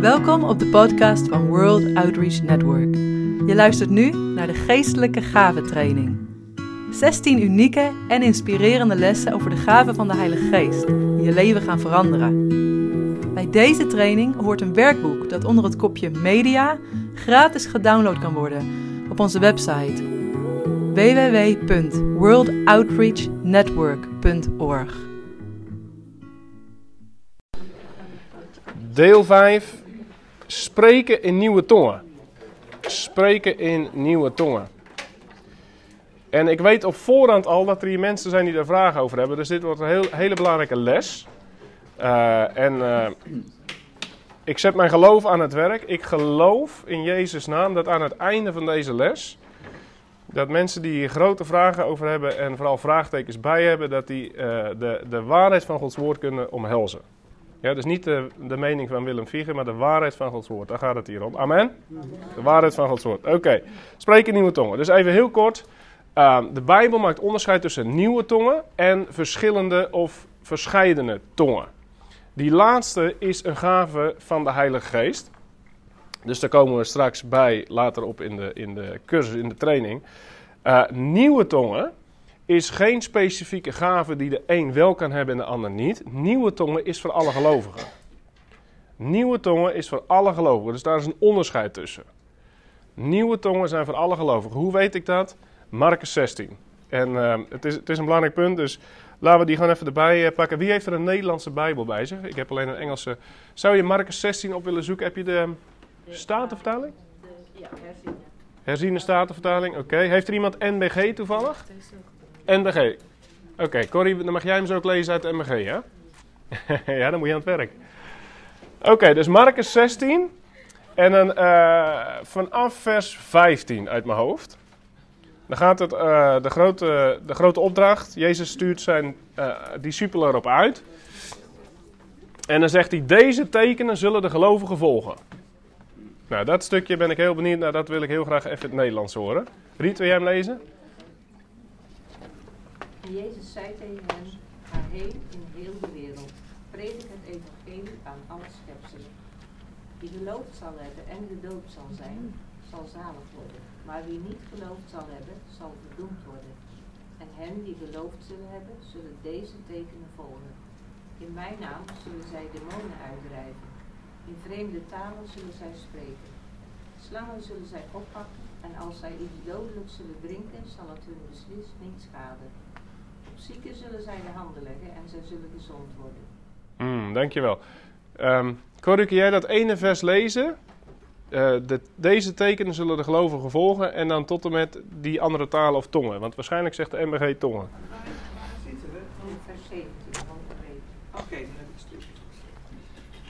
Welkom op de podcast van World Outreach Network. Je luistert nu naar de Geestelijke Gaventraining. 16 unieke en inspirerende lessen over de gaven van de Heilige Geest die je leven gaan veranderen. Bij deze training hoort een werkboek dat onder het kopje Media gratis gedownload kan worden op onze website www.worldoutreachnetwork.org. Deel 5. Spreken in nieuwe tongen. Spreken in nieuwe tongen. En ik weet op voorhand al dat er hier mensen zijn die daar vragen over hebben. Dus dit wordt een heel, hele belangrijke les. Uh, en uh, ik zet mijn geloof aan het werk. Ik geloof in Jezus' naam dat aan het einde van deze les. Dat mensen die hier grote vragen over hebben en vooral vraagtekens bij hebben, dat die uh, de, de waarheid van Gods woord kunnen omhelzen. Ja, dus niet de, mening van Willem Vieger, maar de waarheid van Gods woord. Daar gaat het hier om. Amen? De waarheid van Gods woord. Oké, spreken nieuwe tongen. Dus even heel kort. Uh, de Bijbel maakt onderscheid tussen nieuwe tongen en verschillende of verscheidene tongen. Die laatste is een gave van de Heilige Geest. Dus daar komen we straks bij, later op in de, in de cursus, in de training. Uh, nieuwe tongen is geen specifieke gave die de een wel kan hebben en de ander niet. Nieuwe tongen is voor alle gelovigen. Nieuwe tongen is voor alle gelovigen. Dus daar is een onderscheid tussen. Nieuwe tongen zijn voor alle gelovigen. Hoe weet ik dat? Marcus 16. En uh, het, is, het is een belangrijk punt, dus laten we die gewoon even erbij uh, pakken. Wie heeft er een Nederlandse Bijbel bij zich? Ik heb alleen een Engelse. Zou je Marcus 16 op willen zoeken? Heb je de Statenvertaling? Ja, herziene. Herziene Statenvertaling, oké. Okay. Heeft er iemand NBG toevallig? NBG. Oké, Corrie, dan mag jij hem zo ook lezen uit de NBG, ja? ja, dan moet je aan het werk. Oké, dus Marcus 16. En dan uh, vanaf vers 15 uit mijn hoofd. Dan gaat het, uh, de, grote, de grote opdracht. Jezus stuurt zijn uh, discipelen erop uit. En dan zegt hij: Deze tekenen zullen de gelovigen volgen. Nou, dat stukje ben ik heel benieuwd naar. Dat wil ik heel graag even in het Nederlands horen. Riet, wil jij hem lezen? En Jezus zei tegen hen: Ga heen in heel de wereld. Predik het evangelie aan alle schepselen. Die geloofd zal hebben en gedoopt zal zijn, zal zalig worden. Maar wie niet geloofd zal hebben, zal verdoemd worden. En hen die geloofd zullen hebben, zullen deze tekenen volgen. In mijn naam zullen zij demonen uitdrijven. In vreemde talen zullen zij spreken. Slangen zullen zij oppakken en als zij iets dodelijk zullen drinken, zal het hun beslist niet schaden. Zieken zullen zij de handen leggen en zij zullen gezond worden. Mm, dankjewel. Um, Corrie, kun jij dat ene vers lezen? Uh, de, deze tekenen zullen de gelovigen volgen en dan tot en met die andere talen of tongen. Want waarschijnlijk zegt de MBG tongen. Waar, zitten we? In vers 17, Oké, okay, dan heb ik een stukje.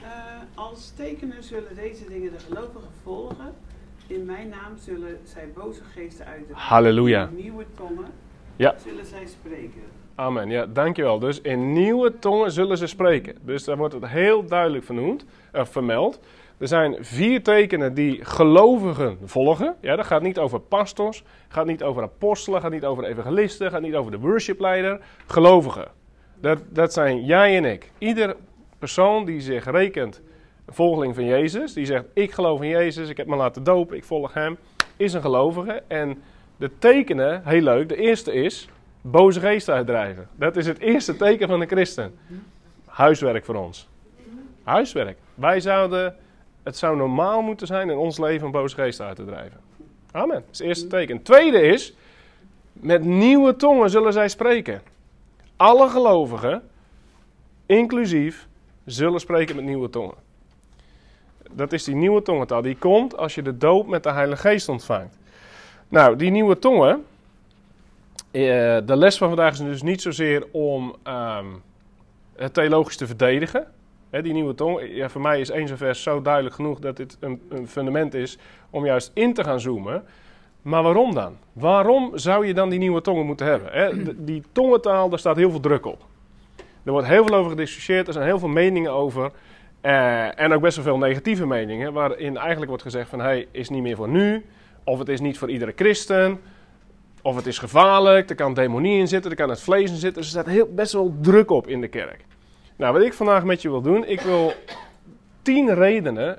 Uh, als tekenen zullen deze dingen de gelovigen volgen. In mijn naam zullen zij boze geesten uitdrijven. Halleluja. In nieuwe tongen ja. zullen zij spreken. Amen. Ja, dankjewel. Dus in nieuwe tongen zullen ze spreken. Dus daar wordt het heel duidelijk vernoemd, uh, vermeld. Er zijn vier tekenen die gelovigen volgen. Ja, dat gaat niet over pastors, gaat niet over apostelen, gaat niet over evangelisten, gaat niet over de worshipleider. Gelovigen. Dat, dat zijn jij en ik. Ieder persoon die zich rekent een volgeling van Jezus, die zegt ik geloof in Jezus, ik heb me laten dopen, ik volg hem, is een gelovige. En de tekenen, heel leuk, de eerste is boze geesten uitdrijven. Dat is het eerste teken van een christen. Huiswerk voor ons. Huiswerk. Wij zouden het zou normaal moeten zijn in ons leven om boze geesten uit te drijven. Amen. Dat is het eerste teken. Het tweede is, met nieuwe tongen zullen zij spreken. Alle gelovigen, inclusief, zullen spreken met nieuwe tongen. Dat is die nieuwe tongentaal. Die komt als je de doop met de Heilige Geest ontvangt. Nou, die nieuwe tongen. de les van vandaag is dus niet zozeer om um, het theologisch te verdedigen. He, die nieuwe tong, ja, voor mij is één zo'n vers zo duidelijk genoeg dat dit een, een, fundament is om juist in te gaan zoomen. Maar waarom dan? Waarom zou je dan die nieuwe tongen moeten hebben? He, de, die tongentaal, daar staat heel veel druk op. Er wordt heel veel over gediscussieerd, er zijn heel veel meningen over. Eh, en ook best wel veel negatieve meningen, waarin eigenlijk wordt gezegd van... hey, is niet meer voor nu, of het is niet voor iedere christen, of het is gevaarlijk, er kan demonie in zitten, er kan het vlees in zitten. Er staat heel, best wel druk op in de kerk. Nou, wat ik vandaag met je wil doen, ik wil tien redenen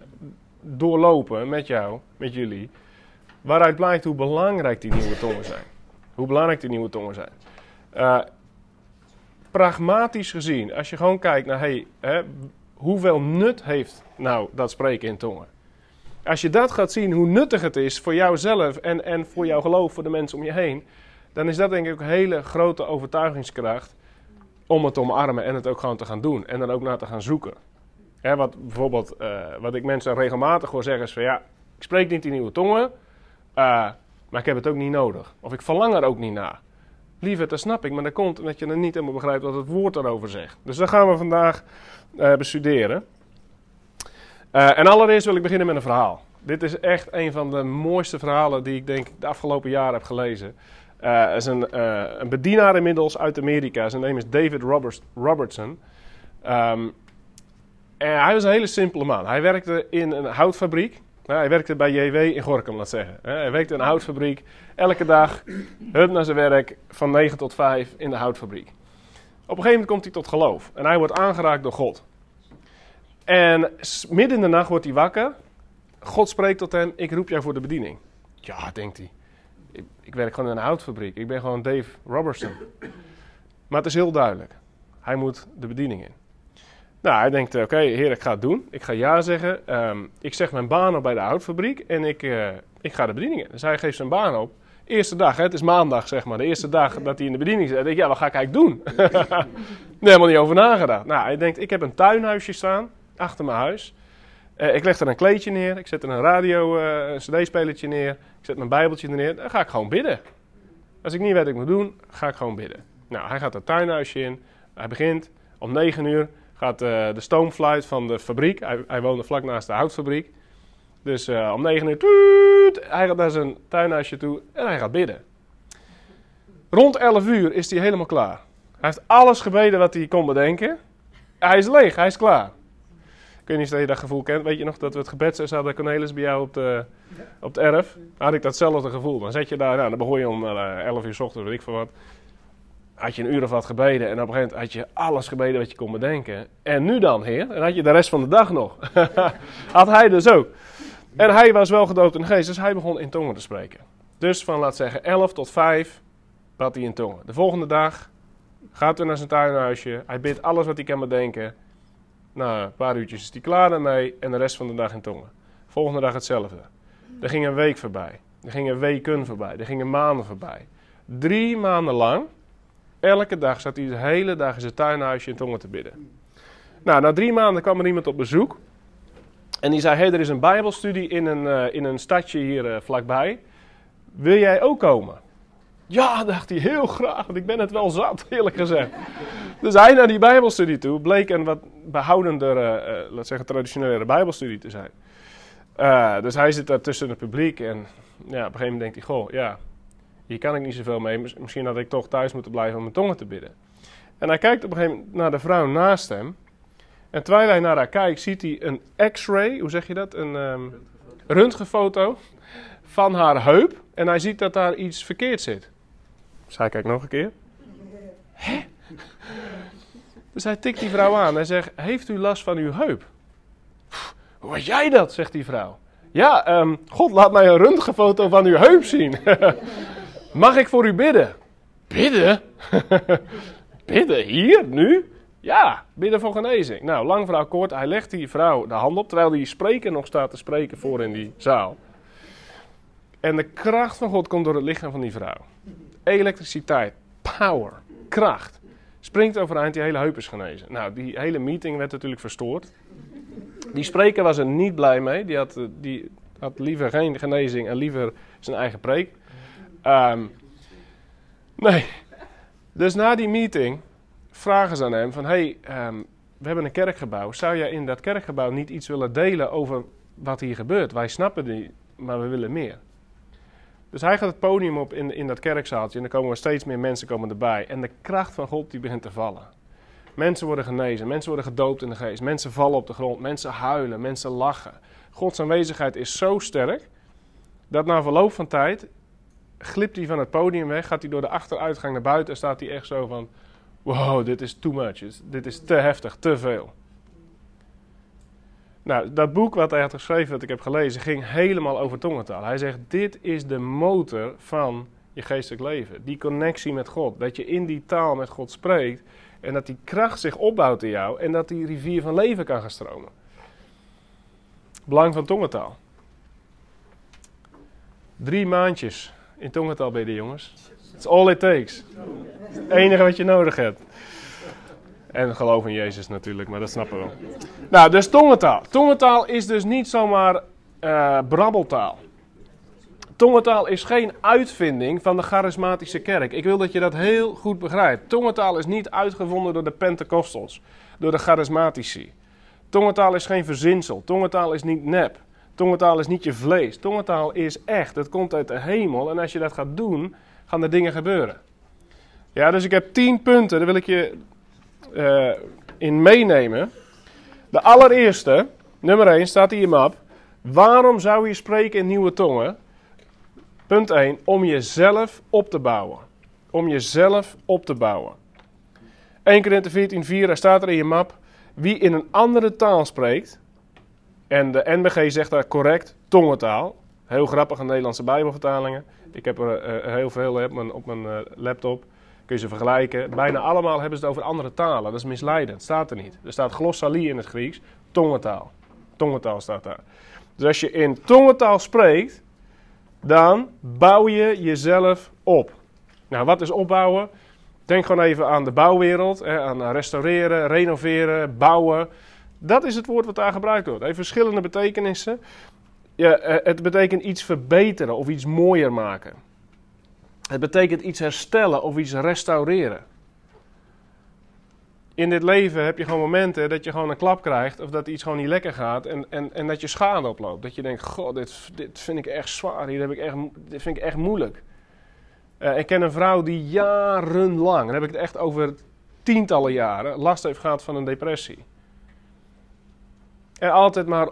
doorlopen met jou, met jullie, waaruit blijkt hoe belangrijk die nieuwe tongen zijn. Hoe belangrijk die nieuwe tongen zijn. Uh, pragmatisch gezien, als je gewoon kijkt naar hey, hè, hoeveel nut heeft nou dat spreken in tongen. Als je dat gaat zien, hoe nuttig het is voor jouzelf en, en voor jouw geloof, voor de mensen om je heen, dan is dat denk ik ook een hele grote overtuigingskracht om het omarmen en het ook gewoon te gaan doen. En dan ook naar te gaan zoeken. Hè, wat bijvoorbeeld, uh, wat ik mensen regelmatig hoor zeggen is van ja, ik spreek niet die nieuwe tongen, uh, maar ik heb het ook niet nodig. Of ik verlang er ook niet naar. Lieve, dat snap ik, maar dat komt omdat je er niet helemaal begrijpt wat het woord daarover zegt. Dus dat gaan we vandaag uh, bestuderen. Uh, en allereerst wil ik beginnen met een verhaal. Dit is echt een van de mooiste verhalen die ik denk de afgelopen jaren heb gelezen. Uh, is een, uh, een bedienaar inmiddels uit Amerika. Zijn naam is David Roberts, Robertson. Um, en hij was een hele simpele man. Hij werkte in een houtfabriek. hij werkte bij JW in Gorkum, laat zeggen. hij werkte in een houtfabriek. Elke dag, hup naar zijn werk, van 9 tot 5 in de houtfabriek. Op een gegeven moment komt hij tot geloof. En hij wordt aangeraakt door God. En midden in de nacht wordt hij wakker. God spreekt tot hem: Ik roep jou voor de bediening. Ja, denkt hij. Ik, werk gewoon in een houtfabriek. Ik ben gewoon Dave Robertson. Maar het is heel duidelijk. Hij moet de bediening in. Nou, hij denkt: Oké, heer, ik ga het doen. Ik ga ja zeggen. Um, ik zeg mijn baan op bij de houtfabriek en ik, uh, ik ga de bediening in. Dus hij geeft zijn baan op. Eerste dag, hè, het is maandag zeg maar. De eerste dag dat hij in de bediening zit. ik: Ja, wat ga ik eigenlijk doen? helemaal niet over nagedacht. Nou, hij denkt: Ik heb een tuinhuisje staan achter mijn huis. Uh, ik leg er een kleedje neer, ik zet er een radio, uh, een cd-spelertje neer, ik zet mijn bijbeltje er neer. Dan ga ik gewoon bidden. Als ik niet weet wat ik moet doen, ga ik gewoon bidden. Nou, hij gaat het tuinhuisje in. Hij begint om 9 uur. Gaat uh, de stoomfluit van de fabriek. Hij, hij, woonde vlak naast de houtfabriek. Dus om 9 uur. Tuut, hij gaat naar zijn tuinhuisje toe en hij gaat bidden. Rond 11 uur is hij helemaal klaar. Hij heeft alles gebeden wat hij kon bedenken. Hij is leeg, hij is klaar. Ik weet niet of je dat gevoel kent. Weet je nog dat we het gebed hadden, Cornelis, bij jou op, de, op het erf? Had ik datzelfde gevoel. Dan zet je daar, nou, dan begon je om uh, 11 uur s ochtends, weet ik veel wat. Had je een uur of wat gebeden en op een gegeven moment had je alles gebeden wat je kon bedenken. En nu dan, heer? En had je de rest van de dag nog. had hij dus ook. En hij was wel gedoopt in de geest, dus hij begon in tongen te spreken. Dus van, laat zeggen, 11 tot 5 bad hij in tongen. De volgende dag gaat hij naar zijn tuinhuisje. Hij bidt alles wat hij kan bedenken. Na een paar uurtjes is hij klaar daarmee en de rest van de dag in tongen. Volgende dag hetzelfde. Er ging een week voorbij. Er gingen weken voorbij. Er gingen maanden voorbij. Drie maanden lang, elke dag zat hij de hele dag in zijn tuinhuisje in tongen te bidden. Nou, na drie maanden kwam er iemand op bezoek. En die zei, hé, hey, er is een bijbelstudie in een, uh, in een stadje hier uh, vlakbij. Wil jij ook komen? Ja, dacht hij, heel graag, want ik ben het wel zat, eerlijk gezegd. Dus hij naar die bijbelstudie toe bleek een wat behoudendere, uh, laat zeggen traditionele bijbelstudie te zijn. Uh, dus hij zit daar tussen het publiek en ja, op een gegeven moment denkt hij, goh, ja, hier kan ik niet zoveel mee. Misschien had ik toch thuis moeten blijven om mijn tongen te bidden. En hij kijkt op een gegeven moment naar de vrouw naast hem. En terwijl hij naar haar kijkt, ziet hij een x-ray, hoe zeg je dat? Een um, röntgenfoto van haar heup. En hij ziet dat daar iets verkeerd zit. Hij kijkt nog een keer. Hè? Dus hij tikt die vrouw aan. Hij zegt: Heeft u last van uw heup? Hoe weet jij dat? zegt die vrouw. Ja, um, God laat mij een röntgenfoto van uw heup zien. Mag ik voor u bidden? Bidden? bidden? Hier? Nu? Ja, bidden voor genezing. Nou, lang verhaal kort. Hij legt die vrouw de hand op, terwijl die spreker nog staat te spreken voor in die zaal. En de kracht van God komt door het lichaam van die vrouw. Elektriciteit, power, kracht. Springt overeind, die hele heup is genezen. Nou, die hele meeting werd natuurlijk verstoord. Die spreker was er niet blij mee. Die had, die had liever geen genezing en liever zijn eigen preek. Um, nee. Dus na die meeting vragen ze aan hem van... hey, um, we hebben een kerkgebouw. Zou jij in dat kerkgebouw niet iets willen delen over wat hier gebeurt? Wij snappen die, maar we willen meer. Dus hij gaat het podium op in, in dat kerkzaaltje en er komen steeds meer mensen komen erbij. En de kracht van God die begint te vallen. Mensen worden genezen, mensen worden gedoopt in de geest, mensen vallen op de grond, mensen huilen, mensen lachen. Gods aanwezigheid is zo sterk dat na verloop van tijd glipt hij van het podium weg, gaat hij door de achteruitgang naar buiten en staat hij echt zo van: Wow, dit is too much, dit is te heftig, te veel. Nou, dat boek wat hij had geschreven, dat ik heb gelezen, ging helemaal over tongentaal. Hij zegt, dit is de motor van je geestelijk leven. Die connectie met God. Dat je in die taal met God spreekt en dat die kracht zich opbouwt in jou en dat die rivier van leven kan gaan stromen. Belang van tongentaal. Drie maandjes in tongentaal ben je, jongens. It's all it takes. Het enige wat je nodig hebt. En geloof in Jezus natuurlijk, maar dat snappen we wel. Nou, dus tongentaal. Tongentaal is dus niet zomaar uh, brabbeltaal. Tongentaal is geen uitvinding van de charismatische kerk. Ik wil dat je dat heel goed begrijpt. Tongentaal is niet uitgevonden door de Pentecostals, door de charismatici. Tongentaal is geen verzinsel. Tongentaal is niet nep. Tongentaal is niet je vlees. Tongentaal is echt. Het komt uit de hemel. En als je dat gaat doen, gaan er dingen gebeuren. Ja, dus ik heb tien punten. Daar wil ik je uh, in meenemen. De allereerste, nummer 1, staat in je map. Waarom zou je spreken in nieuwe tongen? Punt 1, om jezelf op te bouwen. Om jezelf op te bouwen. 1 Korinthe 14, 4, daar staat er in je map. Wie in een andere taal spreekt, en de NBG zegt daar correct, tongentaal. Heel grappige Nederlandse Bijbelvertalingen. Ik heb er uh, heel veel op mijn, op mijn laptop. Kun je ze vergelijken. Bijna allemaal hebben ze het over andere talen. Dat is misleidend. Staat er niet. Er staat glossalie in het Grieks. Tongentaal. Tongentaal staat daar. Dus als je in tongentaal spreekt, dan bouw je jezelf op. Nou, wat is opbouwen? Denk gewoon even aan de bouwwereld. Hè, aan restaureren, renoveren, bouwen. Dat is het woord wat daar gebruikt wordt. Heeft verschillende betekenissen. Ja, eh, het betekent iets verbeteren of iets mooier maken. Het betekent iets herstellen of iets restaureren. In dit leven heb je gewoon momenten dat je gewoon een klap krijgt of dat iets gewoon niet lekker gaat en, en, en dat je schade oploopt. Dat je denkt, god, dit, dit vind ik echt zwaar, hier heb ik echt, dit vind ik echt moeilijk. Uh, ik ken een vrouw die jarenlang, dan heb ik het echt over tientallen jaren, last heeft gehad van een depressie. En altijd maar,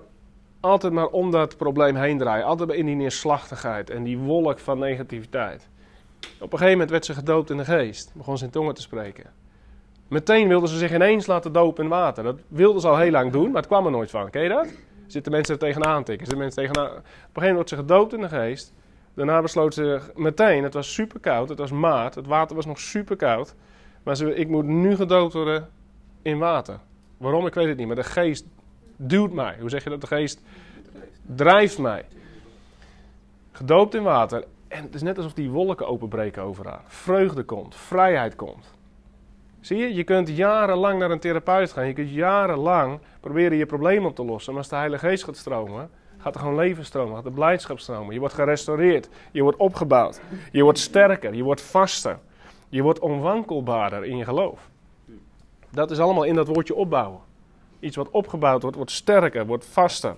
altijd maar om dat probleem heen draaien. Altijd in die neerslachtigheid en die wolk van negativiteit. Op een gegeven moment werd ze gedoopt in de geest. Begon ze in tongen te spreken. Meteen wilde ze zich ineens laten dopen in water. Dat wilde ze al heel lang doen, maar het kwam er nooit van. Ken je dat? Zitten mensen er tegenaan tikken? Zitten mensen tegenaan... Op een gegeven moment wordt ze gedoopt in de geest. Daarna besloot ze meteen, het was super koud, het was maart, het water was nog super koud. Maar ze, ik moet nu gedoopt worden in water. Waarom? Ik weet het niet, maar de geest duwt mij. Hoe zeg je dat? De geest drijft mij. Gedoopt in water. En het is net alsof die wolken openbreken over haar. Vreugde komt, vrijheid komt. Zie je, je kunt jarenlang naar een therapeut gaan. Je kunt jarenlang proberen je probleem op te lossen. Maar als de Heilige Geest gaat stromen, gaat er gewoon leven stromen. Gaat de blijdschap stromen. Je wordt gerestaureerd. Je wordt opgebouwd. Je wordt sterker. Je wordt vaster. Je wordt onwankelbaarder in je geloof. Dat is allemaal in dat woordje opbouwen. Iets wat opgebouwd wordt, wordt sterker, wordt vaster.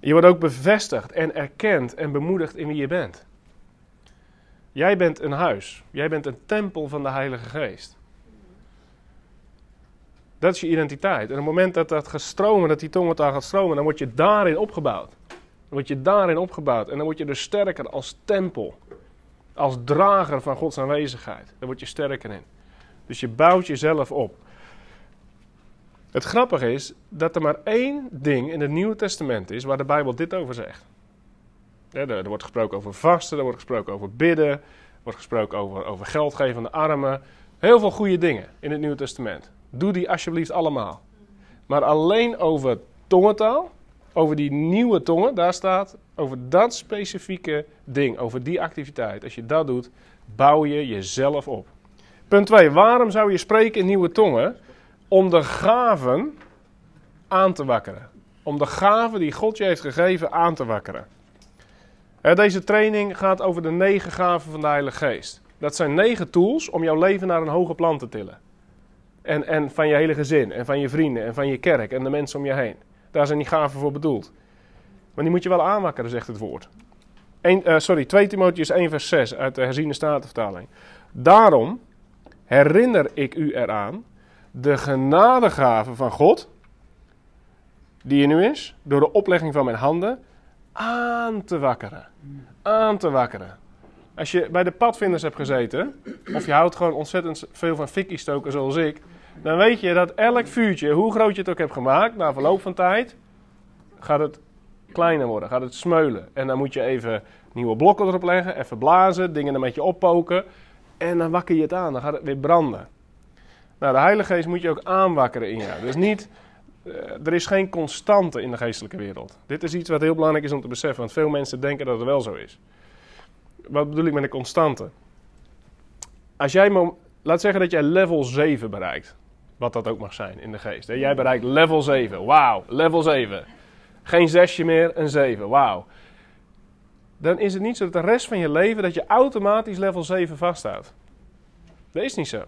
Je wordt ook bevestigd en erkend en bemoedigd in wie je bent. Jij bent een huis. Jij bent een tempel van de Heilige Geest. Dat is je identiteit. En op het moment dat dat gaat stromen, dat die tongentaal gaat stromen, dan word je daarin opgebouwd. Dan word je daarin opgebouwd. En dan word je dus sterker als tempel. Als drager van Gods aanwezigheid. Daar word je sterker in. Dus je bouwt jezelf op. Het grappige is dat er maar één ding in het Nieuwe Testament is waar de Bijbel dit over zegt. Ja, er, wordt gesproken over vasten, er wordt gesproken over bidden, er wordt gesproken over, over geld geven aan de armen. Heel veel goede dingen in het Nieuwe Testament. Doe die alsjeblieft allemaal. Maar alleen over tongentaal, over die nieuwe tongen, daar staat over dat specifieke ding, over die activiteit. Als je dat doet, bouw je jezelf op. Punt 2. Waarom zou je spreken in nieuwe tongen? Om de gaven aan te wakkeren. Om de gaven die God je heeft gegeven aan te wakkeren. Deze training gaat over de negen gaven van de Heilige Geest. Dat zijn negen tools om jouw leven naar een hoger plan te tillen. En, en van je hele gezin, en van je vrienden, en van je kerk, en de mensen om je heen. Daar zijn die gaven voor bedoeld. Maar die moet je wel aanwakkeren, zegt het woord. 1, uh, sorry, 2 Timotheus 1 vers 6 uit de herziene statenvertaling. Daarom herinner ik u eraan de genadegaven van God, die in u is, door de oplegging van mijn handen, aan te wakkeren. Aan te wakkeren. Als je bij de padvinders hebt gezeten, of je houdt gewoon ontzettend veel van fikkie stoken zoals ik, dan weet je dat elk vuurtje, hoe groot je het ook hebt gemaakt, na verloop van tijd, gaat het kleiner worden, gaat het smeulen. En dan moet je even nieuwe blokken erop leggen, even blazen, dingen er met je oppoken. En dan wakker je het aan, dan gaat het weer branden. Nou, de Heilige Geest moet je ook aanwakkeren in jou. Dus niet, er is geen constante in de geestelijke wereld. Dit is iets wat heel belangrijk is om te beseffen, want veel mensen denken dat het wel zo is. Wat bedoel ik met een constante? Als jij, laat zeggen dat jij level 7 bereikt, wat dat ook mag zijn in de geest. Hè? Jij bereikt level 7, wauw, level 7. Geen zesje meer, een 7, wauw. Dan is het niet zo dat de rest van je leven dat je automatisch level 7 vasthoudt. Dat is niet zo.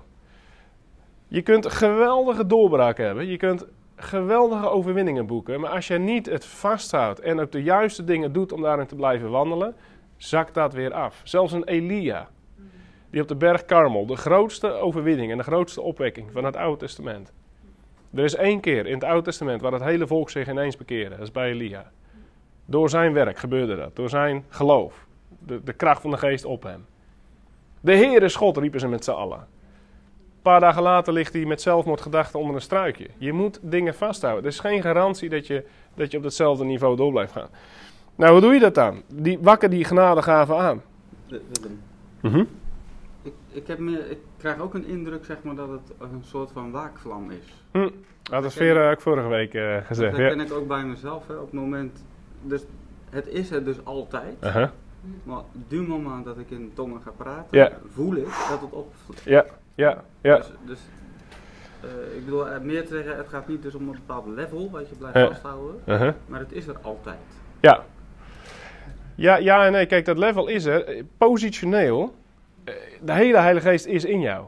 Je kunt geweldige doorbraken hebben. Je kunt geweldige overwinningen boeken. Maar als je niet het vasthoudt en ook de juiste dingen doet om daarin te blijven wandelen, zakt dat weer af. Zelfs een Elia, die op de berg Karmel, de grootste overwinning en de grootste opwekking van het Oude Testament. Er is één keer in het Oude Testament waar het hele volk zich ineens bekeerde. Dat is bij Elia. Door zijn werk gebeurde dat. Door zijn geloof. De, de kracht van de geest op hem. De Heer is God, riepen ze met z'n allen. Een paar dagen later ligt hij met zelfmoordgedachten onder een struikje. Je moet dingen vasthouden. Er is geen garantie dat je, dat je op hetzelfde niveau door blijft gaan. Nou, hoe doe je dat dan? Die, wakker die genadegaven aan. Willem, ik, ik, heb me, ik krijg ook een indruk zeg maar, dat het een soort van waakvlam is. Dat is Vera ook vorige week Dat gezegd. herken Ja. ik ook bij mezelf. Hè, op het moment, dus het is er dus altijd. Maar du moment dat ik in tongen ga praten, Ja. voel ik dat het op. Ja, ja, ja. Dus, dus eh, ik bedoel, eh, meer te zeggen, het gaat niet dus om een bepaald level wat je blijft Ja. vasthouden, Uh-huh. maar het is er altijd. Ja. Ja, ja en nee. Kijk, dat level is er. Eh, Positioneel. eh, De hele Heilige Geest is in jou.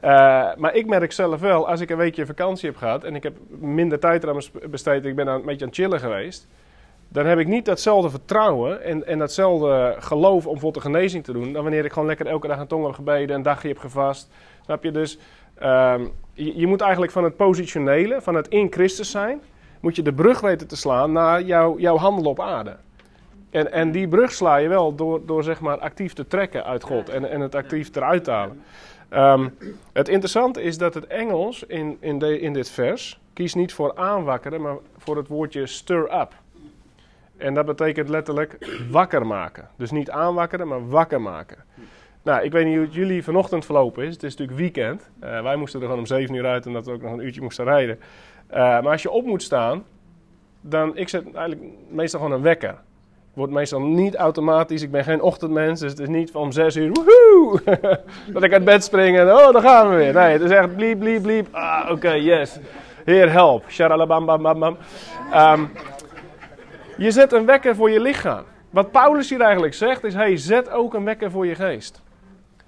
Eh, maar ik merk zelf wel, als ik een weekje vakantie heb gehad en ik heb minder tijd eraan bes- besteed, ik ben aan, een beetje aan het chillen geweest, dan heb ik niet datzelfde vertrouwen en, en datzelfde geloof om voor de genezing te doen, dan wanneer ik gewoon lekker elke dag een tong heb gebeden, een dagje heb gevast. Snap je? Dus ehm, je, moet eigenlijk van het positionele, van het in Christus zijn, moet je de brug weten te slaan naar jouw, jouw handel op aarde. En, en die brug sla je wel door, door zeg maar actief te trekken uit God en, en het actief eruit te halen. Ehm, het interessante is dat het Engels in, in, de, in dit vers kiest niet voor aanwakkeren, maar voor het woordje stir up. En dat betekent letterlijk wakker maken. Dus niet aanwakkeren, maar wakker maken. Nou, ik weet niet hoe het jullie vanochtend verlopen is. Het is natuurlijk weekend. Eh, wij moesten er gewoon om 7 uur uit omdat we ook nog een uurtje moesten rijden. Eh, maar als je op moet staan, dan ik zet eigenlijk meestal gewoon een wekker. Ik word meestal niet automatisch. Ik ben geen ochtendmens, dus het is niet van om 6 uur. Woehoe! dat ik uit bed spring en oh, daar gaan we weer. Nee, het is echt bliep, bliep, bliep. Ah, oké, yes. Heer, help. Sharalabam, bam, bam, bam. Ehm, je zet een wekker voor je lichaam. Wat Paulus hier eigenlijk zegt is: hey, zet ook een wekker voor je geest.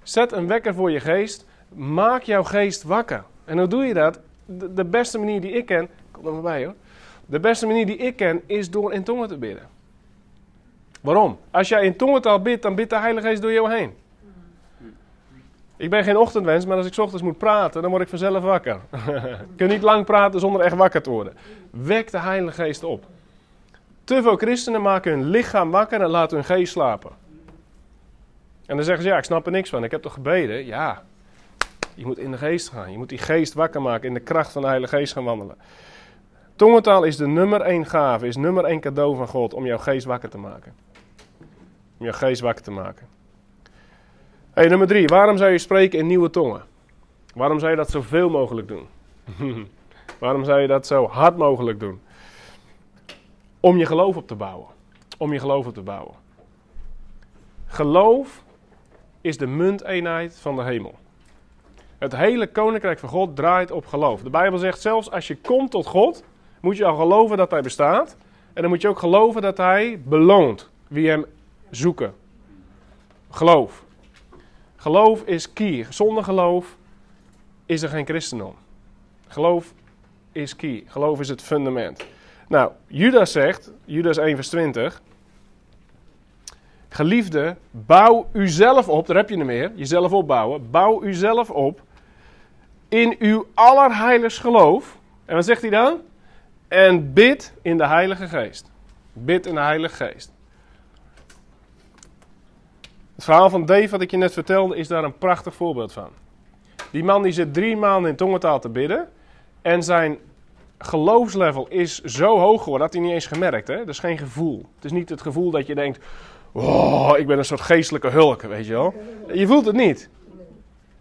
Zet een wekker voor je geest. Maak jouw geest wakker. En hoe doe je dat? De, beste manier die ik ken. Kom er maar bij hoor. De beste manier die ik ken is door in tongen te bidden. Waarom? Als jij in tongentaal bidt, dan bidt de Heilige Geest door jou heen. Ik ben geen ochtendwens, maar als ik ochtends moet praten, dan word ik vanzelf wakker. ik kan niet lang praten zonder echt wakker te worden. Wek de Heilige Geest op. Te veel christenen maken hun lichaam wakker en laten hun geest slapen. En dan zeggen ze, ja, ik snap er niks van. Ik heb toch gebeden? Ja, je moet in de geest gaan. Je moet die geest wakker maken, in de kracht van de Heilige Geest gaan wandelen. Tongentaal is de nummer één gave, is nummer één cadeau van God om jouw geest wakker te maken. Om jouw geest wakker te maken. Hey, nummer drie, waarom zou je spreken in nieuwe tongen? Waarom zou je dat zoveel mogelijk doen? waarom zou je dat zo hard mogelijk doen? Om je geloof op te bouwen. Om je geloof op te bouwen. Geloof is de munteenheid van de hemel. Het hele koninkrijk van God draait op geloof. De Bijbel zegt zelfs als je komt tot God, moet je al geloven dat hij bestaat. En dan moet je ook geloven dat hij beloont wie hem zoeken. Geloof. Geloof is key. Zonder geloof is er geen christendom. Geloof is key. Geloof is het fundament. Nou, Judas zegt, Judas 1 vers 20. Geliefde, bouw uzelf op, daar heb je hem meer, jezelf opbouwen. Bouw uzelf op in uw allerheiligst geloof. En wat zegt hij dan? En bid in de Heilige Geest. Bid in de Heilige Geest. Het verhaal van Dave, wat ik je net vertelde, is daar een prachtig voorbeeld van. Die man die zit drie maanden in tongentaal te bidden. En zijn geloofslevel is zo hoog geworden dat hij niet eens gemerkt. Hè? Dat is geen gevoel. Het is niet het gevoel dat je denkt, oh, ik ben een soort geestelijke hulk, weet je wel. Je voelt het niet.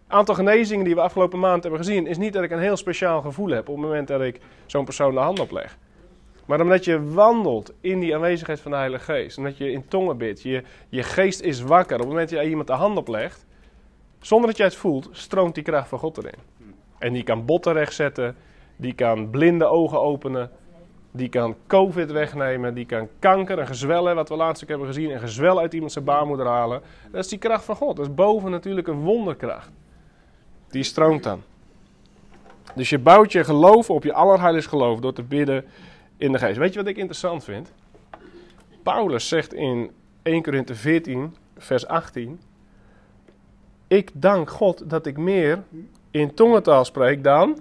Het aantal genezingen die we afgelopen maand hebben gezien, is niet dat ik een heel speciaal gevoel heb op het moment dat ik zo'n persoon de hand opleg. Maar omdat je wandelt in die aanwezigheid van de Heilige Geest. Omdat je in tongen bidt. Je, je geest is wakker. Op het moment dat je iemand de hand oplegt. Zonder dat jij het voelt, stroomt die kracht van God erin. En die kan botten rechtzetten. Die kan blinde ogen openen. Die kan COVID wegnemen. Die kan kanker en gezwellen, wat we laatst ook hebben gezien. En gezwel uit iemand zijn baarmoeder halen. Dat is die kracht van God. Dat is boven natuurlijk een wonderkracht. Die stroomt dan. Dus je bouwt je geloof op je allerheiligst geloof door te bidden in de geest. Weet je wat ik interessant vind? Paulus zegt in 1 Korinthe 14, vers 18: Ik dank God dat ik meer in tongentaal spreek dan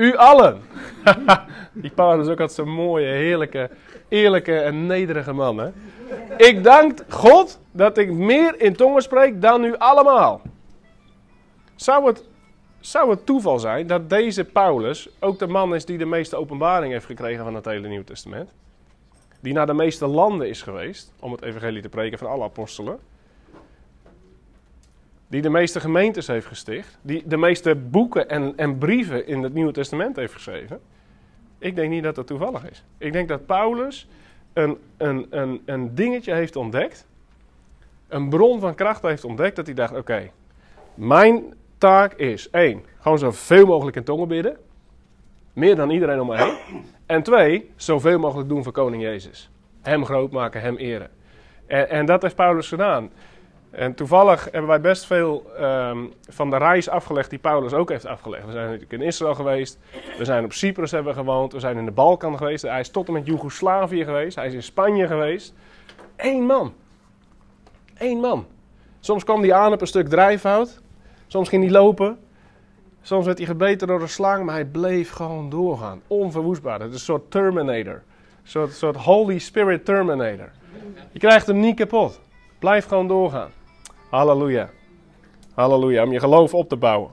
u allen. Die Paulus ook altijd zo'n mooie, heerlijke, eerlijke en nederige man. Hè? Ik dank God dat ik meer in tongen spreek dan u allemaal. Zou het zou het toeval zijn dat deze Paulus ook de man is die de meeste openbaring heeft gekregen van het hele Nieuwe Testament? Die naar de meeste landen is geweest om het evangelie te preken van alle apostelen. Die de meeste gemeentes heeft gesticht. Die de meeste boeken en, en brieven in het Nieuwe Testament heeft geschreven. Ik denk niet dat dat toevallig is. Ik denk dat Paulus een, een, een, een dingetje heeft ontdekt. Een bron van kracht heeft ontdekt dat hij dacht: oké, mijn taak is: één, gewoon zoveel mogelijk in tongen bidden. Meer dan iedereen om me heen. En twee, zoveel mogelijk doen voor koning Jezus. Hem groot maken, hem eren. En, en dat heeft Paulus gedaan. En toevallig hebben wij best veel ehm, van de reis afgelegd die Paulus ook heeft afgelegd. We zijn natuurlijk in Israël geweest, we zijn op Cyprus hebben gewoond, we zijn in de Balkan geweest, hij is tot en met Joegoslavië geweest, hij is in Spanje geweest. Eén man. Eén man. Soms kwam hij aan op een stuk drijfhout, soms ging hij lopen, soms werd hij gebeten door een slang, maar hij bleef gewoon doorgaan. Onverwoestbaar. Het is een soort Terminator. Een soort Holy Spirit Terminator. Je krijgt hem niet kapot. Blijf gewoon doorgaan. Halleluja. Halleluja. Om je geloof op te bouwen.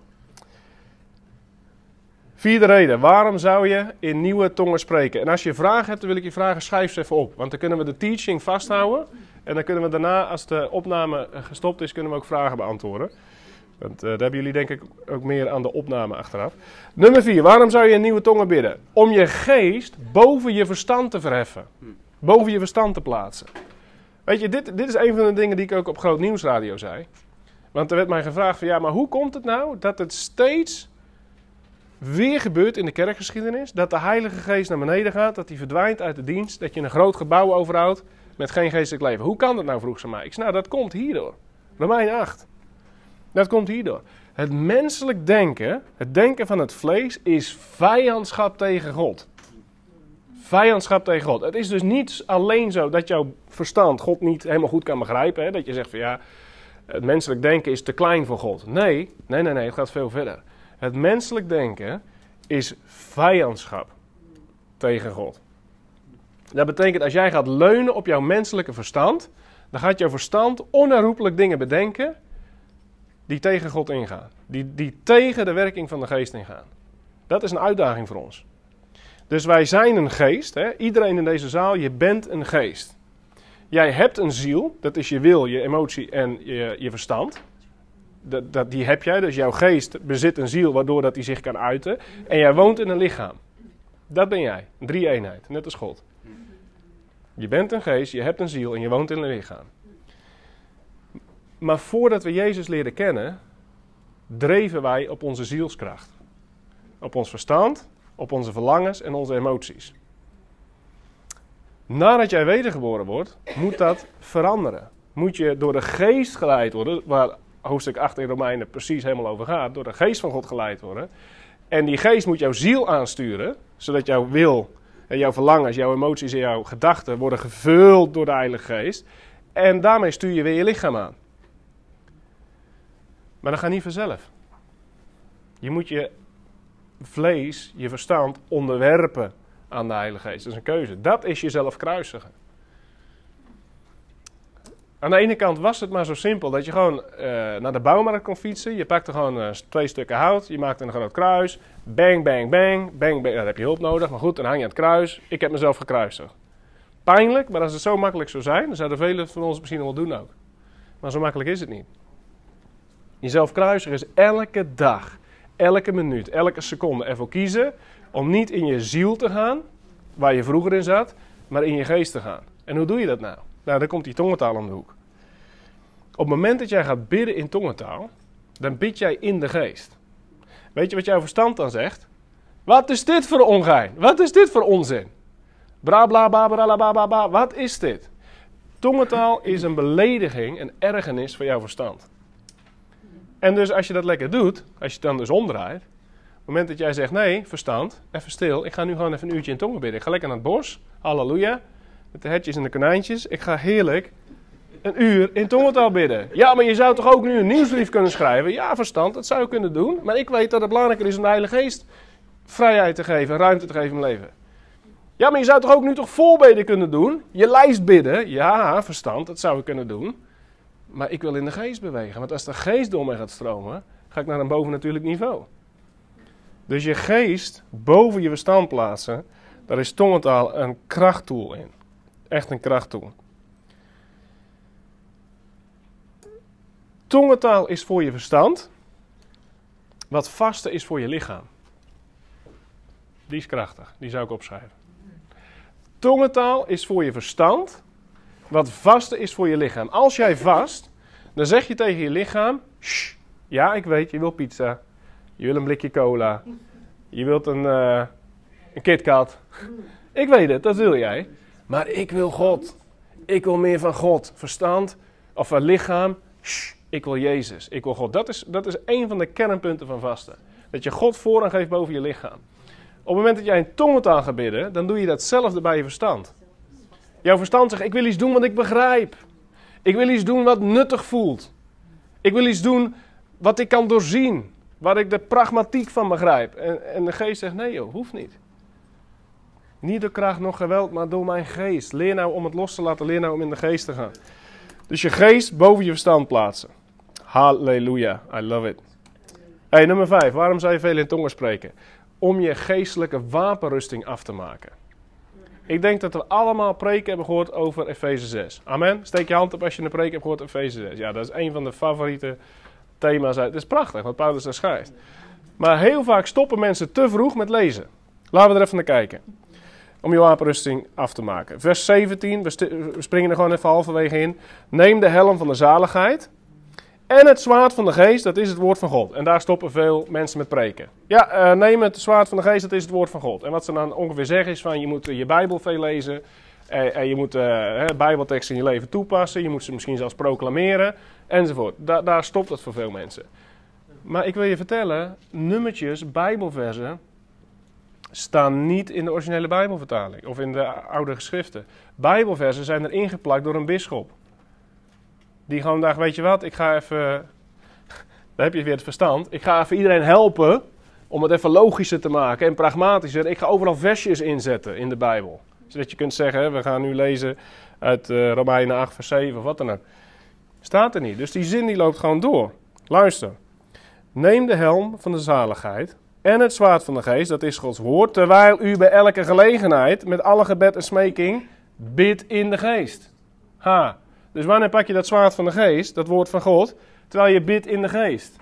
Vierde reden. Waarom zou je in nieuwe tongen spreken? En als je vragen hebt, dan wil ik je vragen, schrijf ze even op. Want dan kunnen we de teaching vasthouden. En dan kunnen we daarna, als de opname gestopt is, kunnen we ook vragen beantwoorden. Want uh, daar hebben jullie denk ik ook meer aan de opname achteraf. Nummer vier. Waarom zou je in nieuwe tongen bidden? Om je geest boven je verstand te verheffen. Boven je verstand te plaatsen. Weet je, dit, dit is een van de dingen die ik ook op Groot Nieuwsradio zei. Want er werd mij gevraagd van ja, maar hoe komt het nou dat het steeds weer gebeurt in de kerkgeschiedenis? Dat de Heilige Geest naar beneden gaat, dat hij verdwijnt uit de dienst, dat je een groot gebouw overhoudt met geen geestelijk leven. Hoe kan dat nou, vroeg ze mij. Ik zei, nou, dat komt hierdoor. Romein 8. Dat komt hierdoor. Het menselijk denken, het denken van het vlees, is vijandschap tegen God. Vijandschap tegen God. Het is dus niet alleen zo dat jouw verstand God niet helemaal goed kan begrijpen. Hè? Dat je zegt van ja, het menselijk denken is te klein voor God. Nee, nee, nee, nee, het gaat veel verder. Het menselijk denken is vijandschap tegen God. Dat betekent als jij gaat leunen op jouw menselijke verstand, dan gaat jouw verstand onherroepelijk dingen bedenken die tegen God ingaan. Die, die tegen de werking van de geest ingaan. Dat is een uitdaging voor ons. Dus wij zijn een geest. Hè? Iedereen in deze zaal, je bent een geest. Jij hebt een ziel, dat is je wil, je emotie en je, je verstand. Dat, dat, die heb jij, dus jouw geest bezit een ziel waardoor dat die zich kan uiten. En jij woont in een lichaam. Dat ben jij, een drie-eenheid, net als God. Je bent een geest, je hebt een ziel en je woont in een lichaam. Maar voordat we Jezus leren kennen, dreven wij op onze zielskracht. Op ons verstand, op onze verlangens en onze emoties. Nadat jij wedergeboren wordt, moet dat veranderen. Moet je door de geest geleid worden, waar hoofdstuk 8 in Romeinen precies helemaal over gaat, door de geest van God geleid worden. En die geest moet jouw ziel aansturen, zodat jouw wil en jouw verlangens, jouw emoties en jouw gedachten worden gevuld door de Heilige Geest. En daarmee stuur je weer je lichaam aan. Maar dat gaat niet vanzelf. Je moet je vlees, je verstand onderwerpen aan de Heilige Geest. Dat is een keuze. Dat is jezelf kruisigen. Aan de ene kant was het maar zo simpel dat je gewoon eh, naar de bouwmarkt kon fietsen. Je pakte gewoon eh, twee stukken hout, je maakte een groot kruis. Bang, bang, bang, bang, bang. Daar heb je hulp nodig, maar goed, dan hang je aan het kruis. Ik heb mezelf gekruisigd. Pijnlijk, maar als het zo makkelijk zou zijn, dan zouden velen van ons misschien wel doen ook. Maar zo makkelijk is het niet. Jezelf kruisigen is elke dag, elke minuut, elke seconde ervoor kiezen om niet in je ziel te gaan, waar je vroeger in zat, maar in je geest te gaan. En hoe doe je dat nou? Nou, dan komt die tongentaal om de hoek. Op het moment dat jij gaat bidden in tongentaal, dan bid jij in de geest. Weet je wat jouw verstand dan zegt? Wat is dit voor ongein? Wat is dit voor onzin? Bra bla bla bla bla bla bla. Wat is dit? Tongentaal is een belediging, een ergernis van jouw verstand. En dus als je dat lekker doet, als je het dan dus omdraait, op het moment dat jij zegt: nee, verstand, even stil, ik ga nu gewoon even een uurtje in tongen bidden. Ik ga lekker naar het bos, halleluja, met de hetjes en de konijntjes. Ik ga heerlijk een uur in tongentaal bidden. Ja, maar je zou toch ook nu een nieuwsbrief kunnen schrijven? Ja, verstand, dat zou je kunnen doen. Maar ik weet dat het belangrijker is om de Heilige Geest vrijheid te geven, ruimte te geven in mijn leven. Ja, maar je zou toch ook nu toch voorbeden kunnen doen? Je lijst bidden? Ja, verstand, dat zou ik kunnen doen. Maar ik wil in de geest bewegen. Want als de geest door mij gaat stromen, ga ik naar een bovennatuurlijk niveau. Dus je geest boven je verstand plaatsen, daar is tongentaal een krachttool in. Echt een krachttool. Tongentaal is voor je verstand, wat vasten is voor je lichaam. Die is krachtig, die zou ik opschrijven. Tongentaal is voor je verstand, wat vasten is voor je lichaam. Als jij vast, dan zeg je tegen je lichaam: "Shh, ja, ik weet, je wil pizza, je wil een blikje cola, je wilt een, eh een KitKat. Ik weet het, dat wil jij. Maar ik wil God. Ik wil meer van God. Verstand of van lichaam. Shh, ik wil Jezus. Ik wil God. Dat is, dat is een van de kernpunten van vasten. Dat je God voorrang geeft boven je lichaam. Op het moment dat jij in tongentaal gaat bidden, dan doe je datzelfde bij je verstand. Jouw verstand zegt: Ik wil iets doen wat ik begrijp. Ik wil iets doen wat nuttig voelt. Ik wil iets doen wat ik kan doorzien. Waar ik de pragmatiek van begrijp. En, en de geest zegt: Nee, joh, hoeft niet. Niet door kracht nog geweld, maar door mijn geest. Leer nou om het los te laten, leer nou om in de geest te gaan. Dus je geest boven je verstand plaatsen. Halleluja, I love it. Hey, nummer 5. Waarom zou je veel in tongen spreken? Om je geestelijke wapenrusting af te maken. Ik denk dat we allemaal preken hebben gehoord over Efeze 6. Amen. Steek je hand op als je een preek hebt gehoord over Efeze 6. Ja, dat is een van de favoriete thema's. uit. Het is prachtig wat Paulus daar schrijft. Maar heel vaak stoppen mensen te vroeg met lezen. Laten we er even naar kijken. Om je wapenrusting af te maken. Vers 17, we, we springen er gewoon even halverwege in. Neem de helm van de zaligheid. En het zwaard van de geest, dat is het woord van God. En daar stoppen veel mensen met preken. Ja, uh, neem het zwaard van de geest, dat is het woord van God. En wat ze dan ongeveer zeggen is van, je moet je Bijbel veel lezen. En, en je moet uh, Bijbelteksten in je leven toepassen. Je moet ze misschien zelfs proclameren. Enzovoort. Da daar stopt het voor veel mensen. Maar ik wil je vertellen, nummertjes, Bijbelversen, staan niet in de originele Bijbelvertaling. Of in de oude geschriften. Bijbelversen zijn er ingeplakt door een bisschop. Die gewoon dacht, weet je wat, ik ga even, daar heb je weer het verstand. Ik ga even iedereen helpen om het even logischer te maken en pragmatischer. Ik ga overal versjes inzetten in de Bijbel. Zodat je kunt zeggen, we gaan nu lezen uit uh, Romeinen 8 vers 7 of wat dan ook. Staat er niet. Dus die zin die loopt gewoon door. Luister. Neem de helm van de zaligheid en het zwaard van de geest, dat is Gods woord, terwijl u bij elke gelegenheid met alle gebed en smeking bidt in de geest. Ha. Dus wanneer pak je dat zwaard van de geest, dat woord van God, terwijl je bidt in de geest?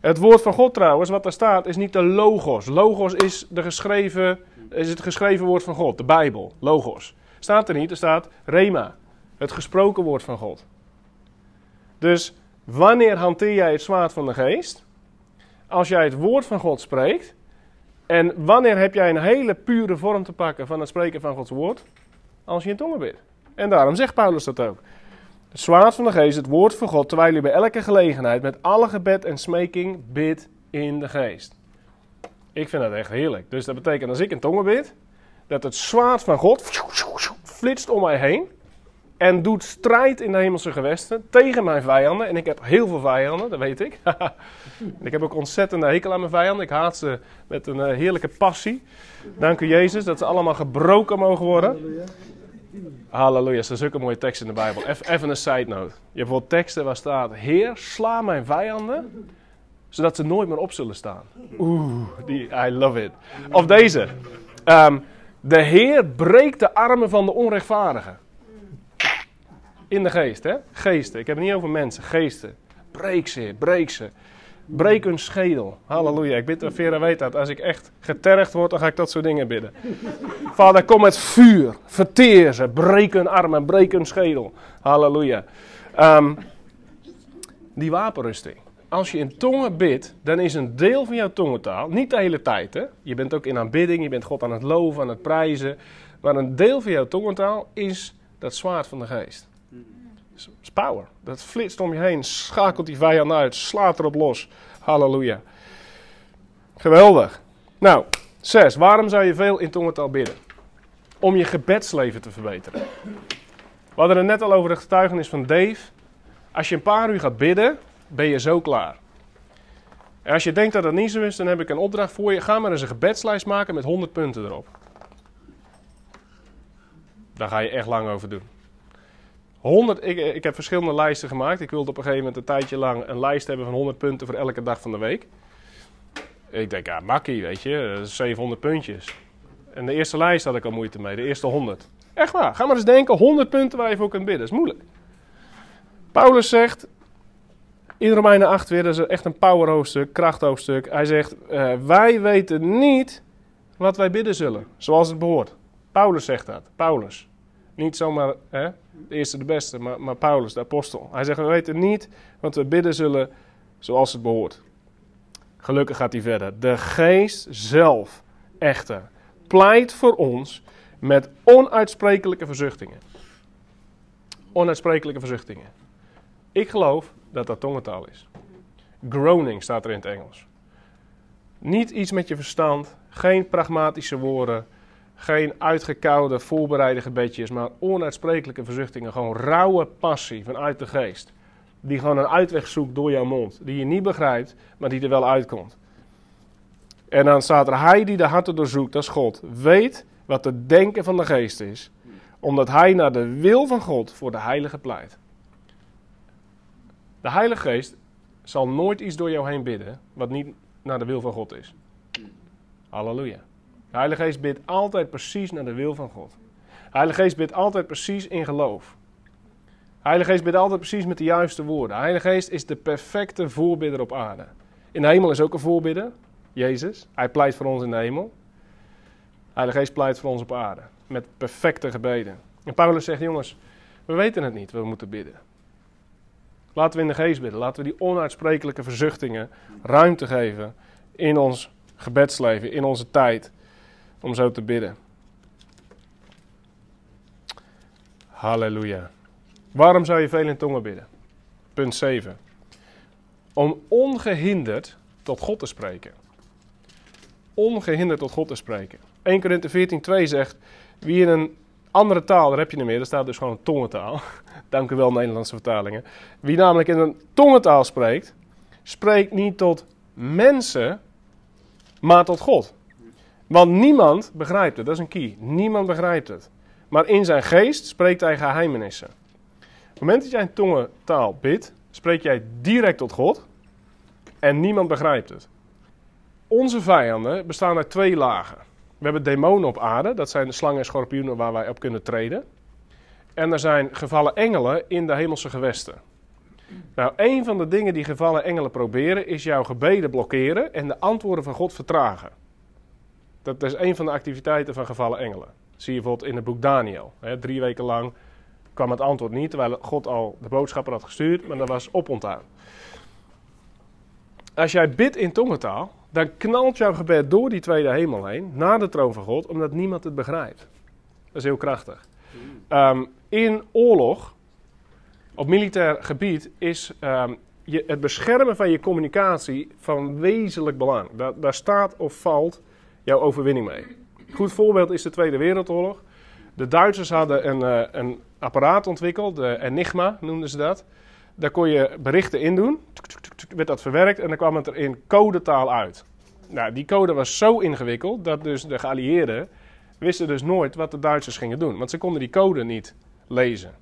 Het woord van God trouwens, wat daar staat, is niet de logos. Logos is, de geschreven, is het geschreven woord van God, de Bijbel, logos. Staat er niet, er staat rema, het gesproken woord van God. Dus wanneer hanteer jij het zwaard van de geest? Als jij het woord van God spreekt. En wanneer heb jij een hele pure vorm te pakken van het spreken van Gods woord? Als je in tongen bidt. En daarom zegt Paulus dat ook. Het zwaard van de geest, het woord van God, terwijl u bij elke gelegenheid met alle gebed en smeking bidt in de geest. Ik vind dat echt heerlijk. Dus dat betekent als ik in tongen bid, dat het zwaard van God flitst om mij heen. En doet strijd in de hemelse gewesten tegen mijn vijanden. En ik heb heel veel vijanden, dat weet ik. ik heb ook ontzettende hekel aan mijn vijanden. Ik haat ze met een heerlijke passie. Dank u Jezus dat ze allemaal gebroken mogen worden. Halleluja, dat is zulke mooie teksten in de Bijbel. Even, een side note. Je hebt bijvoorbeeld teksten waar staat: Heer, sla mijn vijanden, zodat ze nooit meer op zullen staan. Oeh, die, I love it. Of deze. Ehm, de Heer breekt de armen van de onrechtvaardigen. In de geest, hè? Geesten. Ik heb het niet over mensen, geesten. Breek ze, breek ze. Breek hun schedel. Halleluja. Ik bid, Vera weet dat. Als ik echt getergd word, dan ga ik dat soort dingen bidden. Vader, kom met vuur. Verteer ze. Breek hun armen, breek hun schedel. Halleluja. Ehm, die wapenrusting. Als je in tongen bidt, dan is een deel van jouw tongentaal, niet de hele tijd hè. Je bent ook in aanbidding, je bent God aan het loven, aan het prijzen. Maar een deel van jouw tongentaal is dat zwaard van de geest. Is power. Dat flitst om je heen, schakelt die vijand uit, slaat erop los. Halleluja. Geweldig. Nou, zes. Waarom zou je veel in tongentaal bidden? Om je gebedsleven te verbeteren. We hadden het net al over de getuigenis van Dave. Als je een paar uur gaat bidden, ben je zo klaar. En als je denkt dat dat niet zo is, dan heb ik een opdracht voor je. Ga maar eens een gebedslijst maken met 100 punten erop. Daar ga je echt lang over doen. 100, ik, ik heb verschillende lijsten gemaakt. Ik wilde op een gegeven moment een tijdje lang een lijst hebben van 100 punten voor elke dag van de week. Ik denk, ja, makkie, weet je, dat is 700 puntjes. En de eerste lijst had ik al moeite mee, de eerste 100. Echt waar, ga maar eens denken, 100 punten waar je voor kunt bidden, dat is moeilijk. Paulus zegt, in Romeinen 8 weer, dat is echt een power hoofdstuk, krachthoofdstuk. Hij zegt, uh, wij weten niet wat wij bidden zullen, zoals het behoort. Paulus zegt dat, Paulus. Niet zomaar hè, de eerste de beste, maar, maar Paulus, de apostel. Hij zegt, we weten niet wat we bidden zullen zoals het behoort. Gelukkig gaat hij verder. De geest zelf, echter, pleit voor ons met onuitsprekelijke verzuchtingen. Onuitsprekelijke verzuchtingen. Ik geloof dat dat tongentaal is. Groaning staat er in het Engels. Niet iets met je verstand, geen pragmatische woorden, geen uitgekoude, voorbereide gebedjes, maar onuitsprekelijke verzuchtingen. Gewoon rauwe passie vanuit de geest. Die gewoon een uitweg zoekt door jouw mond. Die je niet begrijpt, maar die er wel uitkomt. En dan staat er, hij die de harten doorzoekt, dat is God, weet wat het denken van de geest is. Omdat hij naar de wil van God voor de heilige pleit. De heilige geest zal nooit iets door jou heen bidden wat niet naar de wil van God is. Halleluja. De Heilige Geest bidt altijd precies naar de wil van God. De Heilige Geest bidt altijd precies in geloof. De Heilige Geest bidt altijd precies met de juiste woorden. De Heilige Geest is de perfecte voorbidder op aarde. In de hemel is ook een voorbidder, Jezus. Hij pleit voor ons in de hemel. De Heilige Geest pleit voor ons op aarde. Met perfecte gebeden. En Paulus zegt, jongens, we weten het niet, we moeten bidden. Laten we in de geest bidden. Laten we die onuitsprekelijke verzuchtingen ruimte geven in ons gebedsleven, in onze tijd om zo te bidden. Halleluja. Waarom zou je veel in tongen bidden? Punt 7. Om ongehinderd tot God te spreken. Ongehinderd tot God te spreken. 1 Korinthe 14, 2 zegt, wie in een andere taal, daar heb je niet meer, daar staat dus gewoon tongentaal. Dank u wel Nederlandse vertalingen. Wie namelijk in een tongentaal spreekt, spreekt niet tot mensen, maar tot God. Want niemand begrijpt het, dat is een key. Niemand begrijpt het. Maar in zijn geest spreekt hij geheimenissen. Op het moment dat jij een tongentaal bidt, spreek jij direct tot God en niemand begrijpt het. Onze vijanden bestaan uit twee lagen. We hebben demonen op aarde, dat zijn de slangen en schorpioenen waar wij op kunnen treden. En er zijn gevallen engelen in de hemelse gewesten. Nou, een van de dingen die gevallen engelen proberen is jouw gebeden blokkeren en de antwoorden van God vertragen. Dat is een van de activiteiten van gevallen engelen. zie je bijvoorbeeld in het boek Daniel. Hè, drie weken lang kwam het antwoord niet, terwijl God al de boodschapper had gestuurd, maar dat was oponthoud. Als jij bidt in tongentaal, dan knalt jouw gebed door die tweede hemel heen, naar de troon van God, omdat niemand het begrijpt. Dat is heel krachtig. Um, in oorlog, op militair gebied, is um, je, het beschermen van je communicatie van wezenlijk belang. Daar staat of valt jouw overwinning mee. Goed voorbeeld is de Tweede Wereldoorlog. De Duitsers hadden een, uh, een apparaat ontwikkeld, de Enigma noemden ze dat. Daar kon je berichten in doen, werd dat verwerkt en dan kwam het er in codetaal uit. Nou, die code was zo ingewikkeld dat dus de geallieerden wisten dus nooit wat de Duitsers gingen doen, want ze konden die code niet lezen.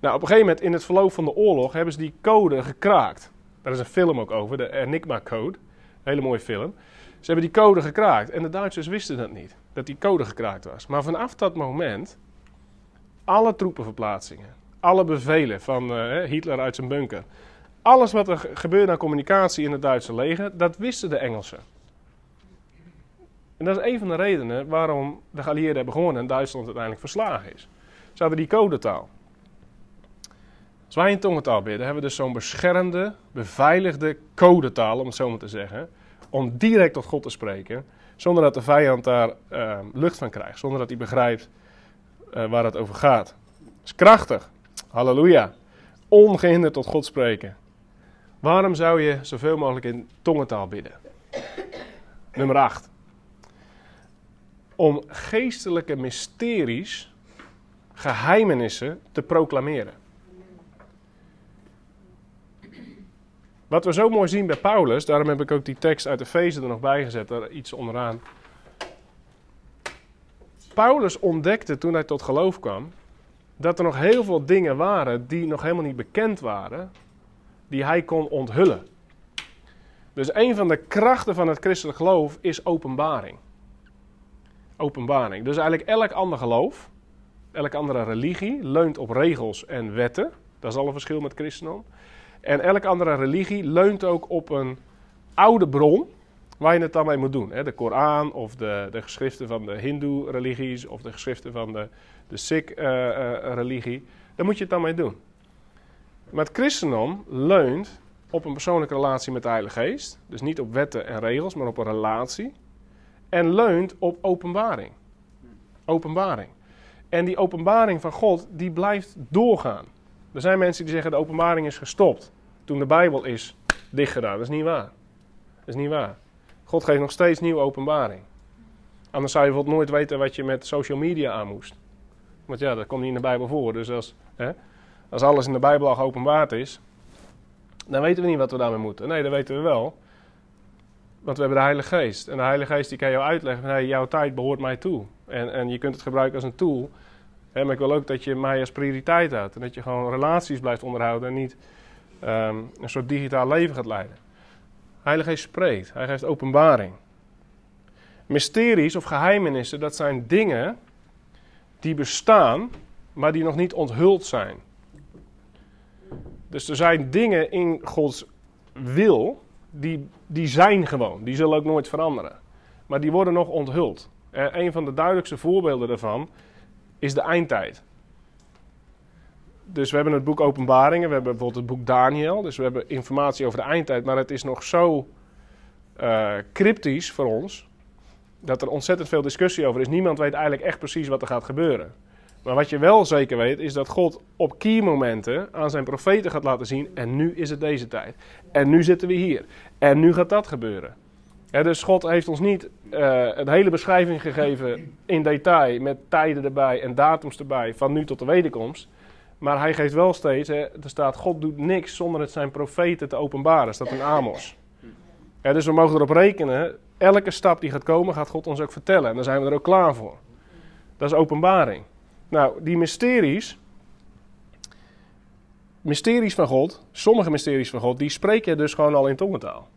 Nou, op een gegeven moment in het verloop van de oorlog hebben ze die code gekraakt. Daar is een film ook over, de Enigma Code. Hele mooie film. Ze hebben die code gekraakt en de Duitsers wisten dat niet, dat die code gekraakt was. Maar vanaf dat moment, alle troepenverplaatsingen, alle bevelen van eh, Hitler uit zijn bunker, alles wat er gebeurde aan communicatie in het Duitse leger, dat wisten de Engelsen. En dat is een van de redenen waarom de geallieerden hebben gewonnen en Duitsland uiteindelijk verslagen is. Ze hadden die codetaal. Als wij in tongentaal bidden, hebben we dus zo'n beschermde, beveiligde codetaal, om het zo maar te zeggen, om direct tot God te spreken, zonder dat de vijand daar uh, lucht van krijgt, zonder dat hij begrijpt uh, waar het over gaat. Dat is krachtig. Halleluja. Ongehinderd tot God spreken. Waarom zou je zoveel mogelijk in tongentaal bidden? Nummer 8. Om geestelijke mysteries, geheimenissen te proclameren. Wat we zo mooi zien bij Paulus, daarom heb ik ook die tekst uit de feesten er nog bij gezet, daar iets onderaan. Paulus ontdekte toen hij tot geloof kwam, dat er nog heel veel dingen waren die nog helemaal niet bekend waren, die hij kon onthullen. Dus een van de krachten van het christelijk geloof is openbaring. Openbaring. Dus eigenlijk elk ander geloof, elke andere religie, leunt op regels en wetten. Dat is al een verschil met christendom. En elke andere religie leunt ook op een oude bron waar je het dan mee moet doen. De Koran of de, de geschriften van de Hindoe-religies of de geschriften van de, de Sikh-religie. Uh, uh, Daar moet je het dan mee doen. Maar het christendom leunt op een persoonlijke relatie met de Heilige Geest. Dus niet op wetten en regels, maar op een relatie. En leunt op openbaring. Openbaring. En die openbaring van God, die blijft doorgaan. Er zijn mensen die zeggen de openbaring is gestopt. Toen de Bijbel is dichtgedaan. Dat is niet waar. Dat is niet waar. God geeft nog steeds nieuwe openbaring. Anders zou je bijvoorbeeld nooit weten wat je met social media aan moest. Want ja, dat komt niet in de Bijbel voor. Dus als, hè, als alles in de Bijbel al geopenbaard is, dan weten we niet wat we daarmee moeten. Nee, dat weten we wel. Want we hebben de Heilige Geest. En de Heilige Geest die kan jou uitleggen van jouw tijd behoort mij toe. En, en je kunt het gebruiken als een tool. Maar ik wil ook dat je mij als prioriteit houdt. En dat je gewoon relaties blijft onderhouden en niet um, een soort digitaal leven gaat leiden. De Heilige Geest spreekt. Hij geeft openbaring. Mysteries of geheimenissen, dat zijn dingen die bestaan, maar die nog niet onthuld zijn. Dus er zijn dingen in Gods wil, die, die zijn gewoon. Die zullen ook nooit veranderen. Maar die worden nog onthuld. En een van de duidelijkste voorbeelden daarvan is de eindtijd. Dus we hebben het boek Openbaringen, we hebben bijvoorbeeld het boek Daniel. Dus we hebben informatie over de eindtijd, maar het is nog zo uh, cryptisch voor ons. Dat er ontzettend veel discussie over is. Niemand weet eigenlijk echt precies wat er gaat gebeuren. Maar wat je wel zeker weet, is dat God op key momenten aan zijn profeten gaat laten zien. En nu is het deze tijd. En nu zitten we hier. En nu gaat dat gebeuren. Dus God heeft ons niet uh, een hele beschrijving gegeven in detail. Met tijden erbij en datums erbij. Van nu tot de wederkomst. Maar hij geeft wel steeds, er staat, God doet niks zonder het zijn profeten te openbaren. staat in Amos. dus we mogen erop rekenen, elke stap die gaat komen, gaat God ons ook vertellen. En daar zijn we er ook klaar voor. Dat is openbaring. Nou, die mysteries, mysteries van God, sommige mysteries van God, die spreek je dus gewoon al in tongentaal.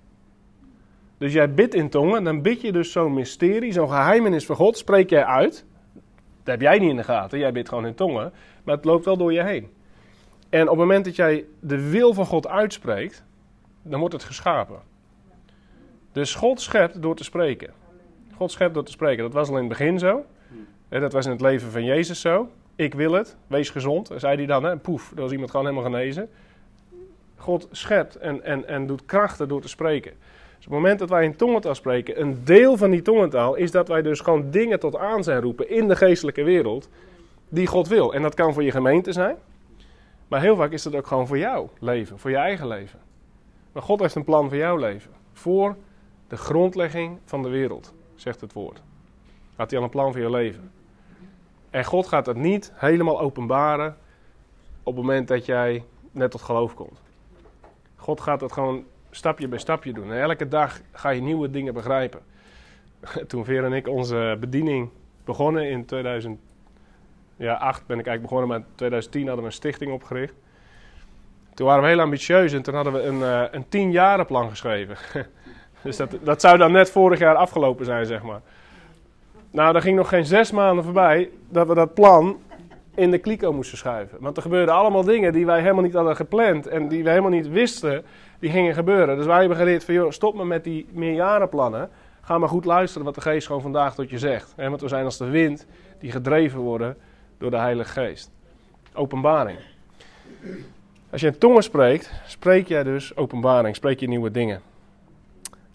Dus jij bidt in tongen, dan bid je dus zo'n mysterie, zo'n geheimenis van God, spreek jij uit. Dat heb jij niet in de gaten, jij bidt gewoon in tongen, maar het loopt wel door je heen. En op het moment dat jij de wil van God uitspreekt, dan wordt het geschapen. Dus God schept door te spreken. God schept door te spreken. Dat was al in het begin zo. Dat was in het leven van Jezus zo. Ik wil het, wees gezond, zei hij dan. Hè? Poef, dat was iemand gewoon helemaal genezen. God schept en, en, en doet krachten door te spreken. Dus op het moment dat wij in tongentaal spreken, een deel van die tongentaal is dat wij dus gewoon dingen tot aan zijn roepen in de geestelijke wereld die God wil. En dat kan voor je gemeente zijn, maar heel vaak is dat ook gewoon voor jouw leven, voor je eigen leven. Maar God heeft een plan voor jouw leven. Voor de grondlegging van de wereld, zegt het woord. Had hij al een plan voor je leven. En God gaat het niet helemaal openbaren op het moment dat jij net tot geloof komt. God gaat het gewoon stapje bij stapje doen. En elke dag ga je nieuwe dingen begrijpen. Toen Veer en ik onze bediening begonnen in 2008 ja, acht ben ik eigenlijk begonnen, maar in 2010 hadden we een stichting opgericht. Toen waren we heel ambitieus en toen hadden we een, uh, een geschreven. dus dat, dat zou dan net vorig jaar afgelopen zijn, zeg maar. Nou, er ging nog geen zes maanden voorbij dat we dat plan in de kliko moesten schuiven. Want er gebeurden allemaal dingen die wij helemaal niet hadden gepland en die we helemaal niet wisten, die gingen gebeuren. Dus wij hebben geleerd van, joh, stop maar met die meerjarenplannen. Ga maar goed luisteren wat de geest gewoon vandaag tot je zegt. Want we zijn als de wind die gedreven worden door de Heilige Geest. Openbaring. Als je in tongen spreekt, spreek jij dus openbaring, spreek je nieuwe dingen.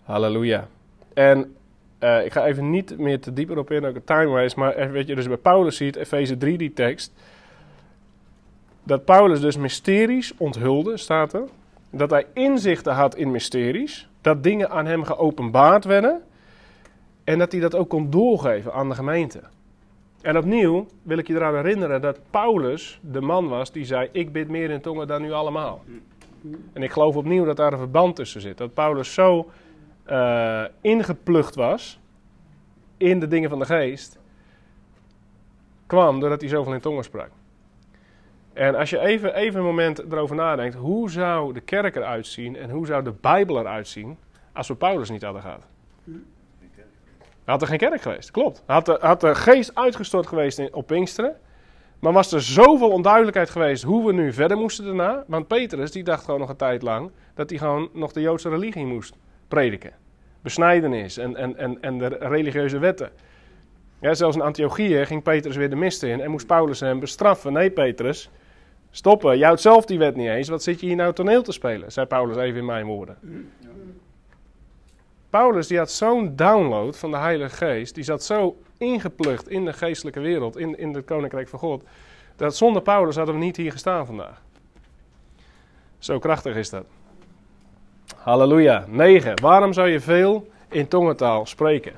Halleluja. En uh, ik ga even niet meer te dieper op in, ook een time waste, maar weet je, dus bij Paulus ziet, Efeze 3, die tekst, dat Paulus dus mysteries onthulde, staat er. Dat hij inzichten had in mysteries, dat dingen aan hem geopenbaard werden en dat hij dat ook kon doorgeven aan de gemeente. En opnieuw wil ik je eraan herinneren dat Paulus de man was die zei: Ik bid meer in tongen dan u allemaal. En ik geloof opnieuw dat daar een verband tussen zit. Dat Paulus zo uh, ingeplucht was in de dingen van de geest, kwam doordat hij zoveel in tongen sprak. En als je even, even een moment erover nadenkt, hoe zou de kerk eruit zien en hoe zou de Bijbel eruit zien als we Paulus niet hadden gehad? had er geen kerk geweest, klopt. Had de, had de geest uitgestort geweest op Pinksteren. Maar was er zoveel onduidelijkheid geweest hoe we nu verder moesten daarna. Want Petrus die dacht gewoon nog een tijd lang dat hij gewoon nog de Joodse religie moest prediken. Besnijdenis en, en, en, en de religieuze wetten. Ja, zelfs in Antiochië ging Petrus weer de mist in en moest Paulus hem bestraffen. Nee, Petrus, stoppen. Je houdt zelf die wet niet eens. Wat zit je hier nou toneel te spelen? zei Paulus even in mijn woorden. Paulus die had zo'n download van de Heilige Geest, die zat zo ingeplucht in de geestelijke wereld, in, in het Koninkrijk van God, dat zonder Paulus hadden we niet hier gestaan vandaag. Zo krachtig is dat. Halleluja. 9. Waarom zou je veel in tongentaal spreken?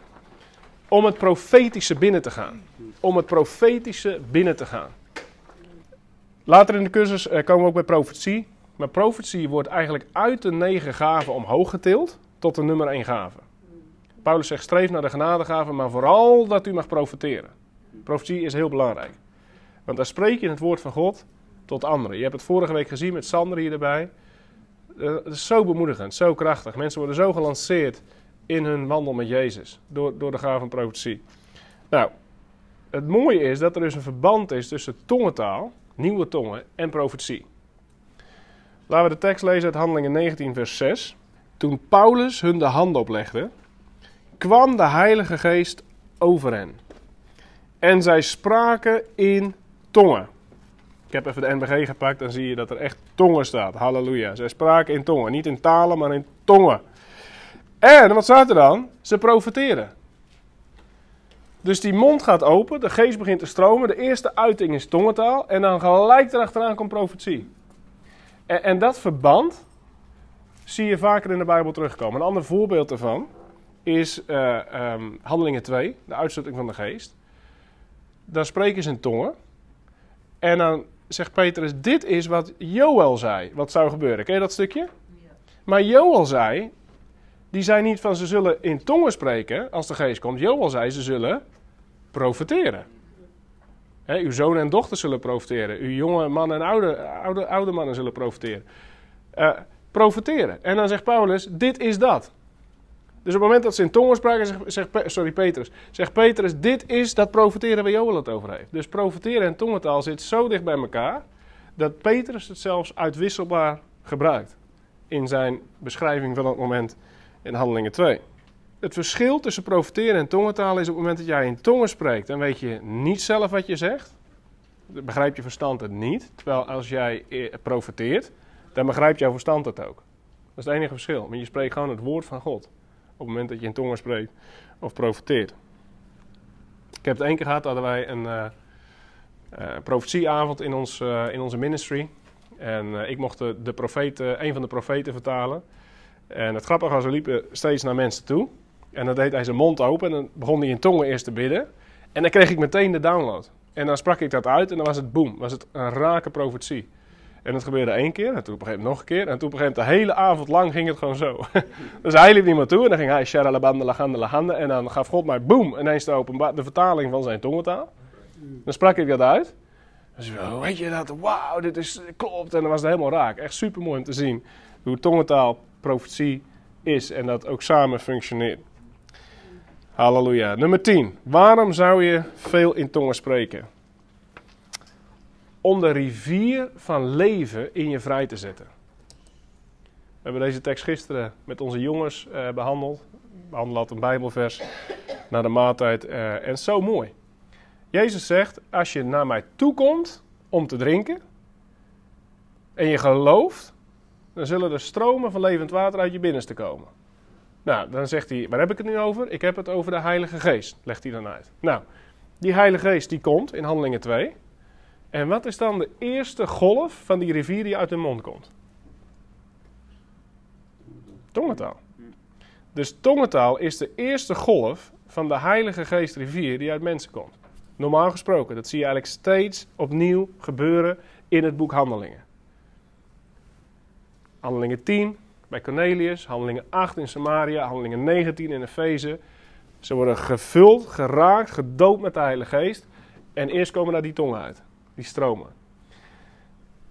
Om het profetische binnen te gaan. Om het profetische binnen te gaan. Later in de cursus eh, komen we ook bij profetie. Maar profetie wordt eigenlijk uit de negen gaven omhoog getild tot de nummer 1 gave. Paulus zegt: streef naar de genadegave, maar vooral dat u mag profiteren. Profetie is heel belangrijk. Want dan spreek je het woord van God tot anderen. Je hebt het vorige week gezien met Sander hier erbij. Eh, het is zo bemoedigend, zo krachtig. Mensen worden zo gelanceerd in hun wandel met Jezus door, door de gave van profetie. Nou, het mooie is dat er dus een verband is tussen tongentaal, nieuwe tongen en profetie. Laten we de tekst lezen uit Handelingen 19, vers 6. Toen Paulus hun de hand oplegde, kwam de Heilige Geest over hen. En zij spraken in tongen. Ik heb even de NBG gepakt, dan zie je dat er echt tongen staat. Halleluja. Zij spraken in tongen. Niet in talen, maar in tongen. En wat staat er dan? Ze profeteren. Dus die mond gaat open, de geest begint te stromen. De eerste uiting is tongentaal. En dan gelijk erachteraan komt profetie. En, en dat verband, zie je vaker in de Bijbel terugkomen. Een ander voorbeeld daarvan is uh, um, Handelingen 2, de uitstorting van de geest. Daar spreken ze in tongen. En dan zegt Petrus, dit is wat Joel zei, wat zou gebeuren. Ken je dat stukje? Ja. Maar Joel zei, die zei niet van ze zullen in tongen spreken als de geest komt. Joel zei, ze zullen profeteren. He, uw zonen en dochters zullen profiteren. Uw jonge mannen en oude, oude, oude mannen zullen profiteren. Uh, profiteren. En dan zegt Paulus, dit is dat. Dus op het moment dat ze in tongen spraken, zegt, sorry Petrus, zegt Petrus, dit is dat profiteren waar Joel het over heeft. Dus profiteren en tongentaal zit zo dicht bij elkaar, dat Petrus het zelfs uitwisselbaar gebruikt. In zijn beschrijving van het moment in Handelingen 2. Het verschil tussen profiteren en tongentaal is op het moment dat jij in tongen spreekt, dan weet je niet zelf wat je zegt. Begrijpt je verstand het niet. Terwijl als jij eh, profiteert, dan begrijpt jouw verstand het ook. Dat is het enige verschil. Maar je spreekt gewoon het woord van God. Op het moment dat je in tongen spreekt of profiteert. Ik heb het één keer gehad, hadden wij een uh, uh, profetieavond in, ons, in onze ministry. En ik mocht de, de een van de profeten vertalen. En het grappige was, we liepen steeds naar mensen toe. En dan deed hij zijn mond open en dan begon hij in tongen eerst te bidden. En dan kreeg ik meteen de download. En dan sprak ik dat uit en dan was het boom. Was het een rake profetie. En het gebeurde één keer, en toen op een gegeven moment nog een keer. En toen op een de hele avond lang ging het gewoon zo. dus hij liep niet meer toe en dan ging hij sharalabanda. En dan gaf God mij boem, ineens de, de vertaling van zijn tongentaal. Dan sprak ik dat uit. Dus weet je dat? Wauw, dit is, klopt. En dan was het helemaal raak. Echt super mooi om te zien hoe tongentaal profetie is en dat ook samen functioneert. Halleluja. Nummer 10. Waarom zou je veel in tongen spreken? Om de rivier van leven in je vrij te zetten. We hebben deze tekst gisteren met onze jongens eh, behandeld. We behandelen altijd een Bijbelvers na de maaltijd. eh, en zo mooi. Jezus zegt: Als je naar mij toekomt om te drinken. en je gelooft. Dan zullen er stromen van levend water uit je binnenste komen. Nou, dan zegt hij: Waar heb ik het nu over? Ik heb het over de Heilige Geest. Legt hij dan uit. Nou, die Heilige Geest die komt in Handelingen 2. En wat is dan de eerste golf van die rivier die uit de mond komt? Tongentaal. Dus tongentaal is de eerste golf van de Heilige Geest rivier die uit mensen komt. Normaal gesproken, dat zie je eigenlijk steeds opnieuw gebeuren in het boek Handelingen. Handelingen 10 bij Cornelius, Handelingen 8 in Samaria, Handelingen 19 in Efeze. Ze worden gevuld, geraakt, gedoopt met de Heilige Geest. En eerst komen daar die tongen uit, die stromen.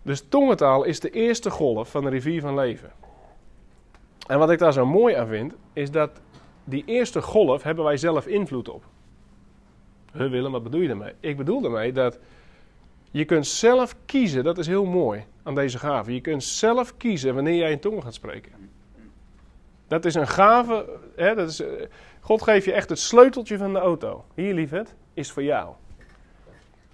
Dus tongentaal is de eerste golf van de rivier van leven. En wat ik daar zo mooi aan vind, is dat die eerste golf hebben wij zelf invloed op. He Willem, wat bedoel je daarmee? Ik bedoel daarmee dat je kunt zelf kiezen, dat is heel mooi aan deze gave. Je kunt zelf kiezen wanneer jij in tongen gaat spreken. Dat is een gave, hè, dat is, eh, God geeft je echt het sleuteltje van de auto. Hier lieverd, is voor jou.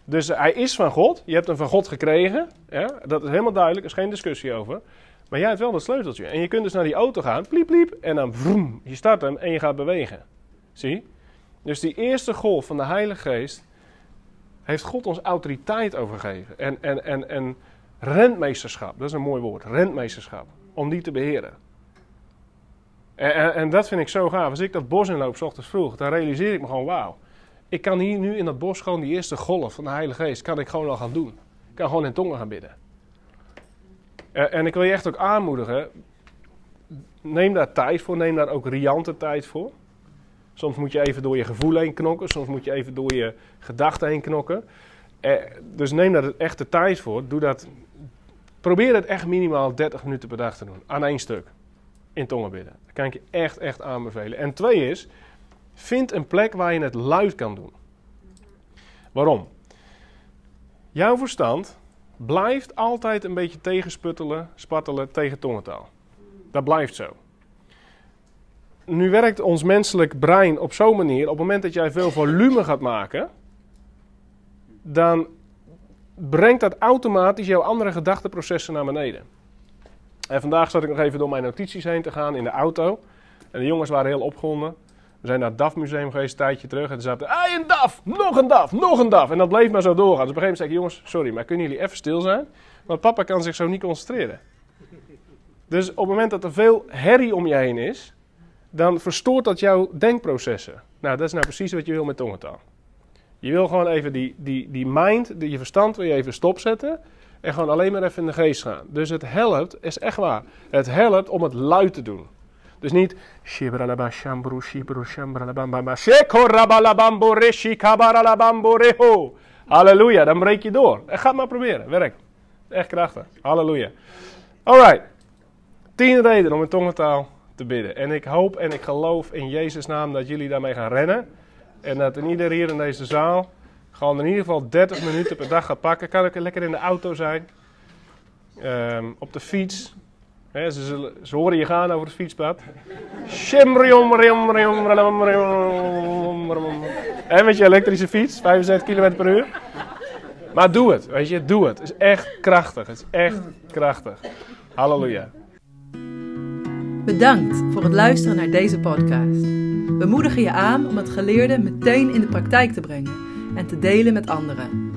Dus hij is van God, je hebt hem van God gekregen. Ja, dat is helemaal duidelijk, er is geen discussie over. Maar jij hebt wel dat sleuteltje. En je kunt dus naar die auto gaan, pliep pliep, en dan vroom, je start hem en je gaat bewegen. Zie? Dus die eerste golf van de Heilige Geest heeft God ons autoriteit overgegeven. En, en, en, en rentmeesterschap, dat is een mooi woord, rentmeesterschap, om die te beheren. En, en, en dat vind ik zo gaaf. Als ik dat bos inloop, s ochtends vroeg, dan realiseer ik me gewoon, wauw. Ik kan hier nu in dat bos gewoon die eerste golf van de Heilige Geest, kan ik gewoon al gaan doen. Ik kan gewoon in tongen gaan bidden. En, en ik wil je echt ook aanmoedigen, neem daar tijd voor, neem daar ook riante tijd voor. Soms moet je even door je gevoel heen knokken, soms moet je even door je gedachten heen knokken. Eh, dus neem daar echt de tijd voor. Doe dat, probeer het echt minimaal 30 minuten per dag te doen, aan één stuk. In tongen bidden. Dat kan ik je echt, echt aanbevelen. En twee is, vind een plek waar je het luid kan doen. Waarom? Jouw verstand blijft altijd een beetje tegensputtelen, spartelen tegen tongentaal. Dat blijft zo. Nu werkt ons menselijk brein op zo'n manier, op het moment dat jij veel volume gaat maken, dan brengt dat automatisch jouw andere gedachteprocessen naar beneden. En vandaag zat ik nog even door mijn notities heen te gaan in de auto. En de jongens waren heel opgewonden. We zijn naar het DAF-museum geweest, een tijdje terug. En toen zaten hey, een DAF, nog een DAF, nog een DAF. En dat bleef maar zo doorgaan. Dus op een gegeven moment zei ik, jongens, sorry, maar kunnen jullie even stil zijn? Want papa kan zich zo niet concentreren. Dus op het moment dat er veel herrie om je heen is, dan verstoort dat jouw denkprocessen. Nou, dat is nou precies wat je wil met tongentaal. Je wil gewoon even die, die, die mind, die, je verstand je even stopzetten. En gewoon alleen maar even in de geest gaan. Dus het helpt, is echt waar. Het helpt om het luid te doen. Dus niet. Halleluja, dan breek je door. En ga maar proberen, werkt. Echt krachtig. Halleluja. Alright. Tien redenen om in tongentaal te bidden. En ik hoop en ik geloof in Jezus' naam dat jullie daarmee gaan rennen. En dat in ieder hier in deze zaal gewoon in ieder geval 30 minuten per dag gaat pakken. Kan ook lekker in de auto zijn. Ehm, op de fiets. Ze, zullen, ze horen je gaan over het fietspad. En met je elektrische fiets, 75 km per uur. Maar doe het, weet je, doe het. Het is echt krachtig, het is echt krachtig. Halleluja. Bedankt voor het luisteren naar deze podcast. We moedigen je aan om het geleerde meteen in de praktijk te brengen en te delen met anderen.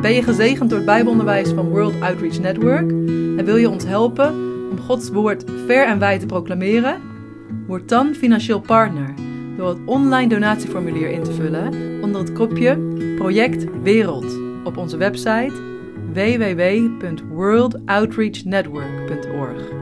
Ben je gezegend door het Bijbelonderwijs van World Outreach Network en wil je ons helpen om Gods woord ver en wijd te proclameren? Word dan financieel partner door het online donatieformulier in te vullen onder het kopje Project Wereld op onze website www.worldoutreachnetwork.org.